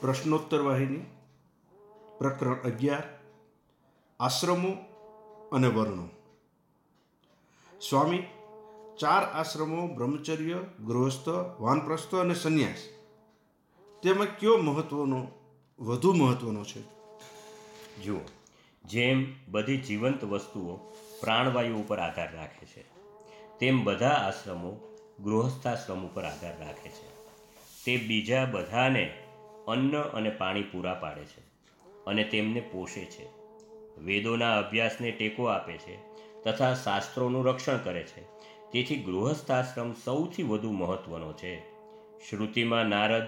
પ્રશ્નોત્તર વાહિની, પ્રકરણ અગિયાર, આશ્રમો અને વર્ણો. સ્વામી, ચાર આશ્રમો, બ્રહ્મચર્ય, ગૃહસ્થ, વાનપ્રસ્થ અને સંન્યાસ. તેમાં કયો મહત્વનો, વધુ મહત્વનો છે? જુઓ, જેમ બધી જીવંત વસ્તુઓ પ્રાણવાયુ ઉપર આધાર રાખે છે, તેમ બધા આશ્રમો ગૃહસ્થાશ્રમ ઉપર આધાર રાખે છે. તે બીજા બધાને અન્ન અને પાણી પૂરા પાડે છે અને તેમને પોષે છે. વેદોના અભ્યાસને ટેકો આપે છે તથા શાસ્ત્રોનું રક્ષણ કરે છે. તેથી ગૃહસ્થાશ્રમ સૌથી વધુ મહત્વનો છે. શ્રુતિમાં નારદ,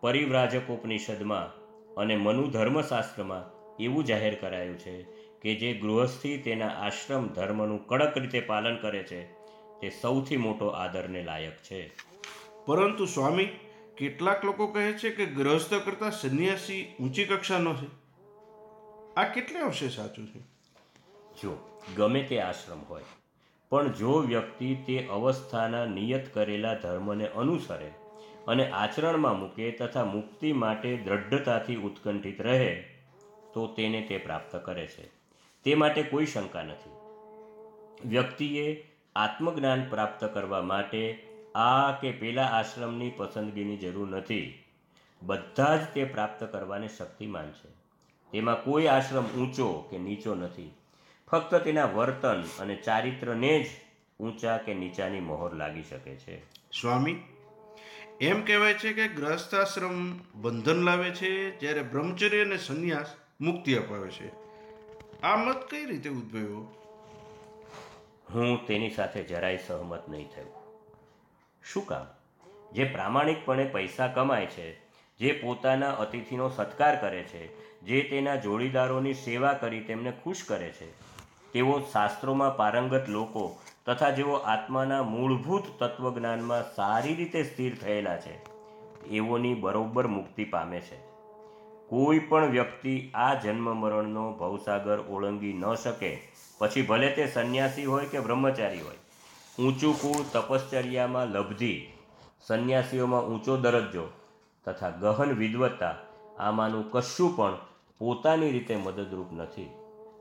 પરિવ્રાજકોપનિષદમાં અને મનુ ધર્મશાસ્ત્રમાં એવું જાહેર કરાયું છે કે જે ગૃહસ્થી તેના આશ્રમ ધર્મનું કડક રીતે પાલન કરે છે તે સૌથી મોટો આદરને લાયક છે. પરંતુ સ્વામી કેટલાક લોકો કહે છે કે ગ્રહસ્થ કરતાં સંન્યાસી ઊંચી કક્ષાનો છે. આ કેટલે અંશે સાચું છે? જો, ગમે તે આશ્રમ હોય, પણ જો વ્યક્તિ તે અવસ્થાના નિયત કરેલા ધર્મને અનુસરે અને આચરણમાં મૂકે તથા મુક્તિ માટે દ્રઢતાથી ઉત્કંઠિત રહે, તો તેને તે પ્રાપ્ત કરે છે. તે માટે કોઈ શંકા નથી. વ્યક્તિએ આત્મજ્ઞાન પ્રાપ્ત કરવા માટે આ કે પેલા આશ્રમની પસંદગીની જરૂર નથી. બધા જ તે પ્રાપ્ત કરવાને શક્તિમાન છે. તેમાં કોઈ આશ્રમ ઊંચો કે નીચો નથી. ફક્ત તેના વર્તન અને ચારિત્રને જ ઊંચા કે નીચાની મોહર લાગી શકે છે. સ્વામી એમ કહેવાય છે કે ગૃહસ્થાશ્રમ બંધન લાવે છે જ્યારે બ્રહ્મચર્ય અને સંન્યાસ મુક્તિ અપાવે છે. આ મત કઈ રીતે ઉદ્ભવ્યો? હું તેની સાથે જરાય સહમત નહીં થયો. શું કામ? જે પ્રામાણિકપણે પૈસા કમાય છે, જે પોતાના અતિથિનો સત્કાર કરે છે, જે તેના જોડીદારોની સેવા કરી તેમને ખુશ કરે છે, તેઓ શાસ્ત્રોમાં પારંગત લોકો તથા જેઓ આત્માના મૂળભૂત તત્વજ્ઞાનમાં સારી રીતે સ્થિર થયેલા છે એવોની બરોબર મુક્તિ પામે છે. કોઈ પણ વ્યક્તિ આ જન્મ મરણનો ભવસાગર ઓળંગી ન શકે, પછી ભલે તે સંન્યાસી હોય કે બ્રહ્મચારી હોય ઊંચું કુળ તપશ્ચર્યામાં લબ્ધિ, સંન્યાસીઓમાં ઊંચો દરજ્જો તથા ગહન વિદવત્તા આમાંનું કશું પણ પોતાની રીતે મદદરૂપ નથી.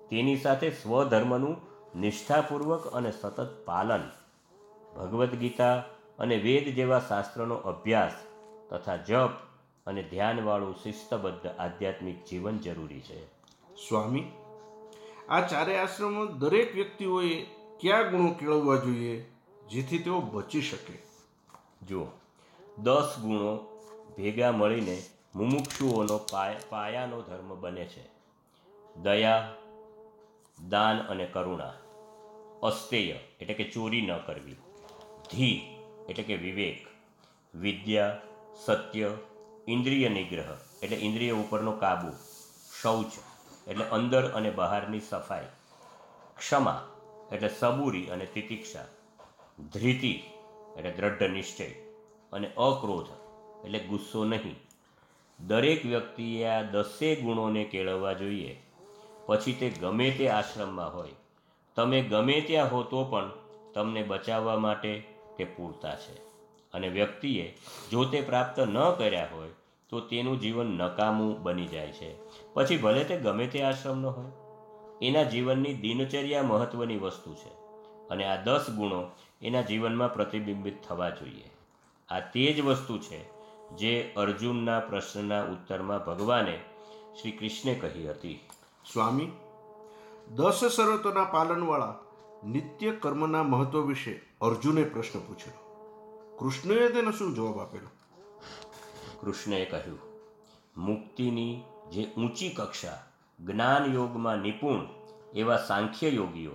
તેની સાથે સ્વધર્મનું નિષ્ઠાપૂર્વક અને સતત પાલન ભગવદ્ ગીતા અને વેદ જેવા શાસ્ત્રનો અભ્યાસ તથા જપ અને ધ્યાનવાળું શિસ્તબદ્ધ આધ્યાત્મિક જીવન જરૂરી છે. સ્વામી, આ ચારે આશ્રમો દરેક વ્યક્તિઓએ કયા ગુણો કેળવવા જોઈએ જેથી તેઓ બચી શકે? જુઓ, દસ ગુણો ભેગા મળીને મુમુક્ષુઓનો પાય, પાયાનો ધર્મ બને છે. દયા, દાન અને કરુણા. અસ્તેય એટલે કે ચોરી ન કરવી. ધી એટલે કે વિવેક. વિદ્યા, સત્ય, ઇન્દ્રિય નિગ્રહ એટલે ઇન્દ્રિય ઉપરનો કાબુ. શૌચ એટલે અંદર અને બહારની સફાઈ. ક્ષમા એટલે સબૂરી અને તિતિક્ષા. ધ્રિતિ એટલે દ્રઢ નિશ્ચય અને અક્રોધ એટલે ગુસ્સો નહીં. દરેક વ્યક્તિએ આ દસે ગુણોને કેળવવા જોઈએ. પછી તે ગમે તે આશ્રમમાં હોય. તમે ગમે ત્યાં હો તો પણ તમને બચાવવા માટે તે પૂરતા છે. અને વ્યક્તિએ જો તે પ્રાપ્ત ન કર્યા હોય તો તેનું જીવન નકામું બની જાય છે. પછી ભલે તે ગમે તે આશ્રમનો હોય. એના જીવનની દિનચર્યા મહત્ત્વની વસ્તુ છે અને આ દસ ગુણો એના જીવનમાં પ્રતિબિંબિત થવા જોઈએ. આ તે જ વસ્તુ છે જે અર્જુનના પ્રશ્નના ઉત્તરમાં ભગવાને શ્રી કૃષ્ણે કહી હતી. સ્વામી દસ શરતોના પાલનવાળા નિત્ય કર્મના મહત્વ વિશે અર્જુને પ્રશ્ન પૂછ્યો. કૃષ્ણએ તેનો શું જવાબ આપેલો? કૃષ્ણએ કહ્યું મુક્તિની જે ઊંચી કક્ષા જ્ઞાન યોગમાં નિપુણ એવા સાંખ્ય યોગીઓ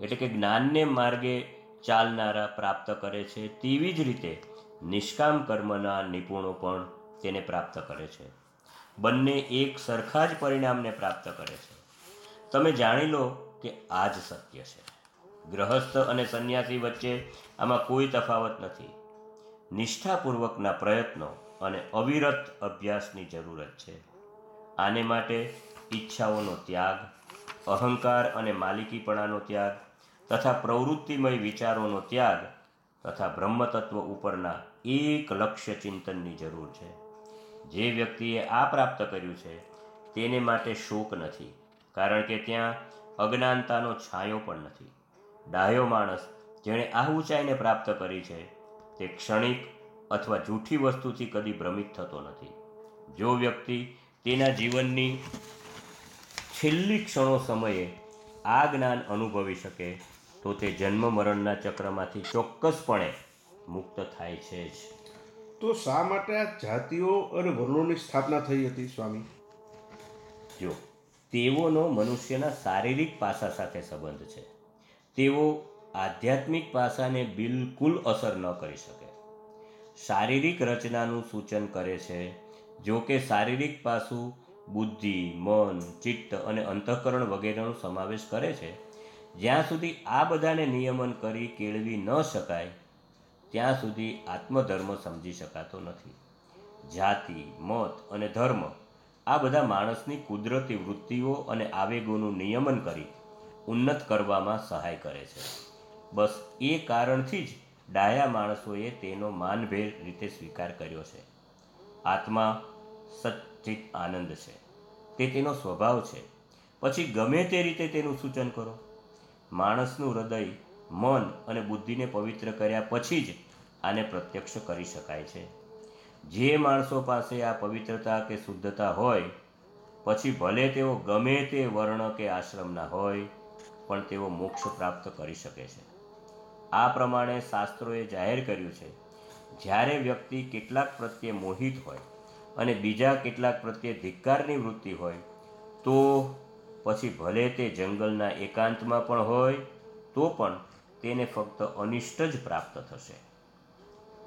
એટલે કે જ્ઞાનને માર્ગે ચાલનારા પ્રાપ્ત કરે છે, તેવી જ રીતે નિષ્કામ કર્મના નિપુણો પણ તેને પ્રાપ્ત કરે છે. બંને એક સરખા જ પરિણામને પ્રાપ્ત કરે છે. તમે જાણી લો કે આ જ સત્ય છે. ગ્રહસ્થ અને સંન્યાસી વચ્ચે આમાં કોઈ તફાવત નથી. નિષ્ઠાપૂર્વકના પ્રયત્નો અને અવિરત અભ્યાસની જરૂરત છે. આને માટે ઈચ્છાઓનો ત્યાગ, અહંકાર અને માલિકીપણાનો ત્યાગ તથા પ્રવૃત્તિમય વિચારોનો ત્યાગ તથા બ્રહ્મતત્વ ઉપરના એક લક્ષ્ય ચિંતનની જરૂર છે. જે વ્યક્તિએ આ પ્રાપ્ત કર્યું છે, તેને માટે શોક નથી, કારણ કે ત્યાં અજ્ઞાનતાનો છાંયો પણ નથી. ડાહ્યો માણસ જેણે આ ઊંચાઈને પ્રાપ્ત કરી છે, તે ક્ષણિક અથવા જૂઠી વસ્તુથી કદી ભ્રમિત થતો નથી. જો વ્યક્તિ તેના જીવનની છેલ્લી ક્ષણો સમયે આ જ્ઞાન અનુભવી શકે તો તે જન્મ મરણના ચક્રમાંથી ચોક્કસપણે મુક્ત થાય છે જ. તો શા માટે આ જાતિઓ અને વર્ણોની સ્થાપના થઈ હતી સ્વામી? જો તેઓનો મનુષ્યના શારીરિક પાસા સાથે સંબંધ છે. તેઓ આધ્યાત્મિક પાસાને બિલકુલ અસર ન કરી શકે. શારીરિક રચનાનું સૂચન કરે છે જો કે શારીરિક પાસું બુદ્ધિ, મન, ચિત્ત અને અંતઃકરણ વગેરેનો સમાવેશ કરે છે. જ્યાં સુધી આ બધાને નિયમન કરી કેળવી ન શકાય, ત્યાં સુધી આત્મધર્મ સમજી શકાતો નથી. જાતિ, મત અને ધર્મ આ બધા માણસની કુદરતી વૃત્તિઓ અને આવેગોનું નિયમન કરી ઉન્નત કરવામાં સહાય કરે છે. બસ એ કારણથી જ ડાયા માણસોએ તેનો માનભેર રીતે સ્વીકાર કર્યો છે. આત્મા સચ્ચિત આનંદ છે. તે તેનો સ્વભાવ છે. પછી ગમે તે રીતે તેનું સૂચન કરો. માણસનું હૃદય, મન અને બુદ્ધિને પવિત્ર કર્યા પછી જ આને પ્રત્યક્ષ કરી શકાય છે. જે માણસો પાસે આ પવિત્રતા કે શુદ્ધતા હોય, પછી ભલે તેઓ ગમે તે વર્ણ કે આશ્રમના હોય, પણ તેઓ મોક્ષ પ્રાપ્ત કરી શકે છે. આ પ્રમાણે શાસ્ત્રોએ જાહેર કર્યું છે. જ્યારે વ્યક્તિ કેટલાક પ્રત્યે મોહિત હોય અને બીજા કેટલાક પ્રત્યે ધિક્કારની વૃત્તિ હોય, તો પછી ભલે તે જંગલના એકાંતમાં પણ હોય, તો પણ તેને ફક્ત અનિષ્ટ જ પ્રાપ્ત થશે.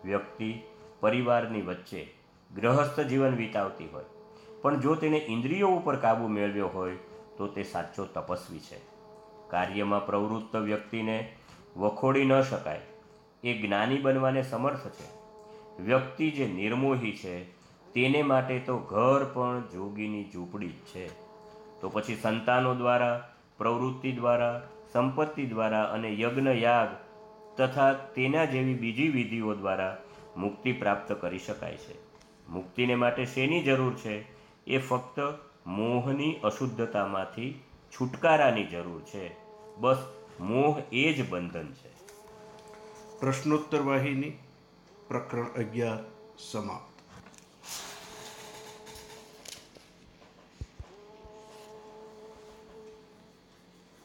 વ્યક્તિ પરિવારની વચ્ચે ગ્રહસ્થ જીવન વિતાવતી હોય, પણ જો તેને ઇન્દ્રિયો ઉપર કાબૂ મેળવ્યો હોય, તો તે સાચો તપસ્વી છે. કાર્યમાં પ્રવૃત્ત વ્યક્તિને વખોડી ન શકાય, એ જ્ઞાની બનવાને સમર્થ છે. વ્યક્તિ જે નિર્મોહી છે તેને માટે તો ઘર પણ જોગીની ઝૂંપડી જ છે. તો પછી સંતાનો દ્વારા, પ્રવૃત્તિ દ્વારા, સંપત્તિ દ્વારા અને યજ્ઞ યાગ તથા તેના જેવી બીજી વિધિઓ દ્વારા મુક્તિ પ્રાપ્ત કરી શકાય છે. મુક્તિને માટે શેની જરૂર છે? એ ફક્ત મોહની અશુદ્ધતામાંથી છુટકારાની જરૂર છે. બસ મોહ એ જ બંધન છે. પ્રશ્નોત્તર વાહિની પ્રકરણ અગિયાર સમાપ્ત.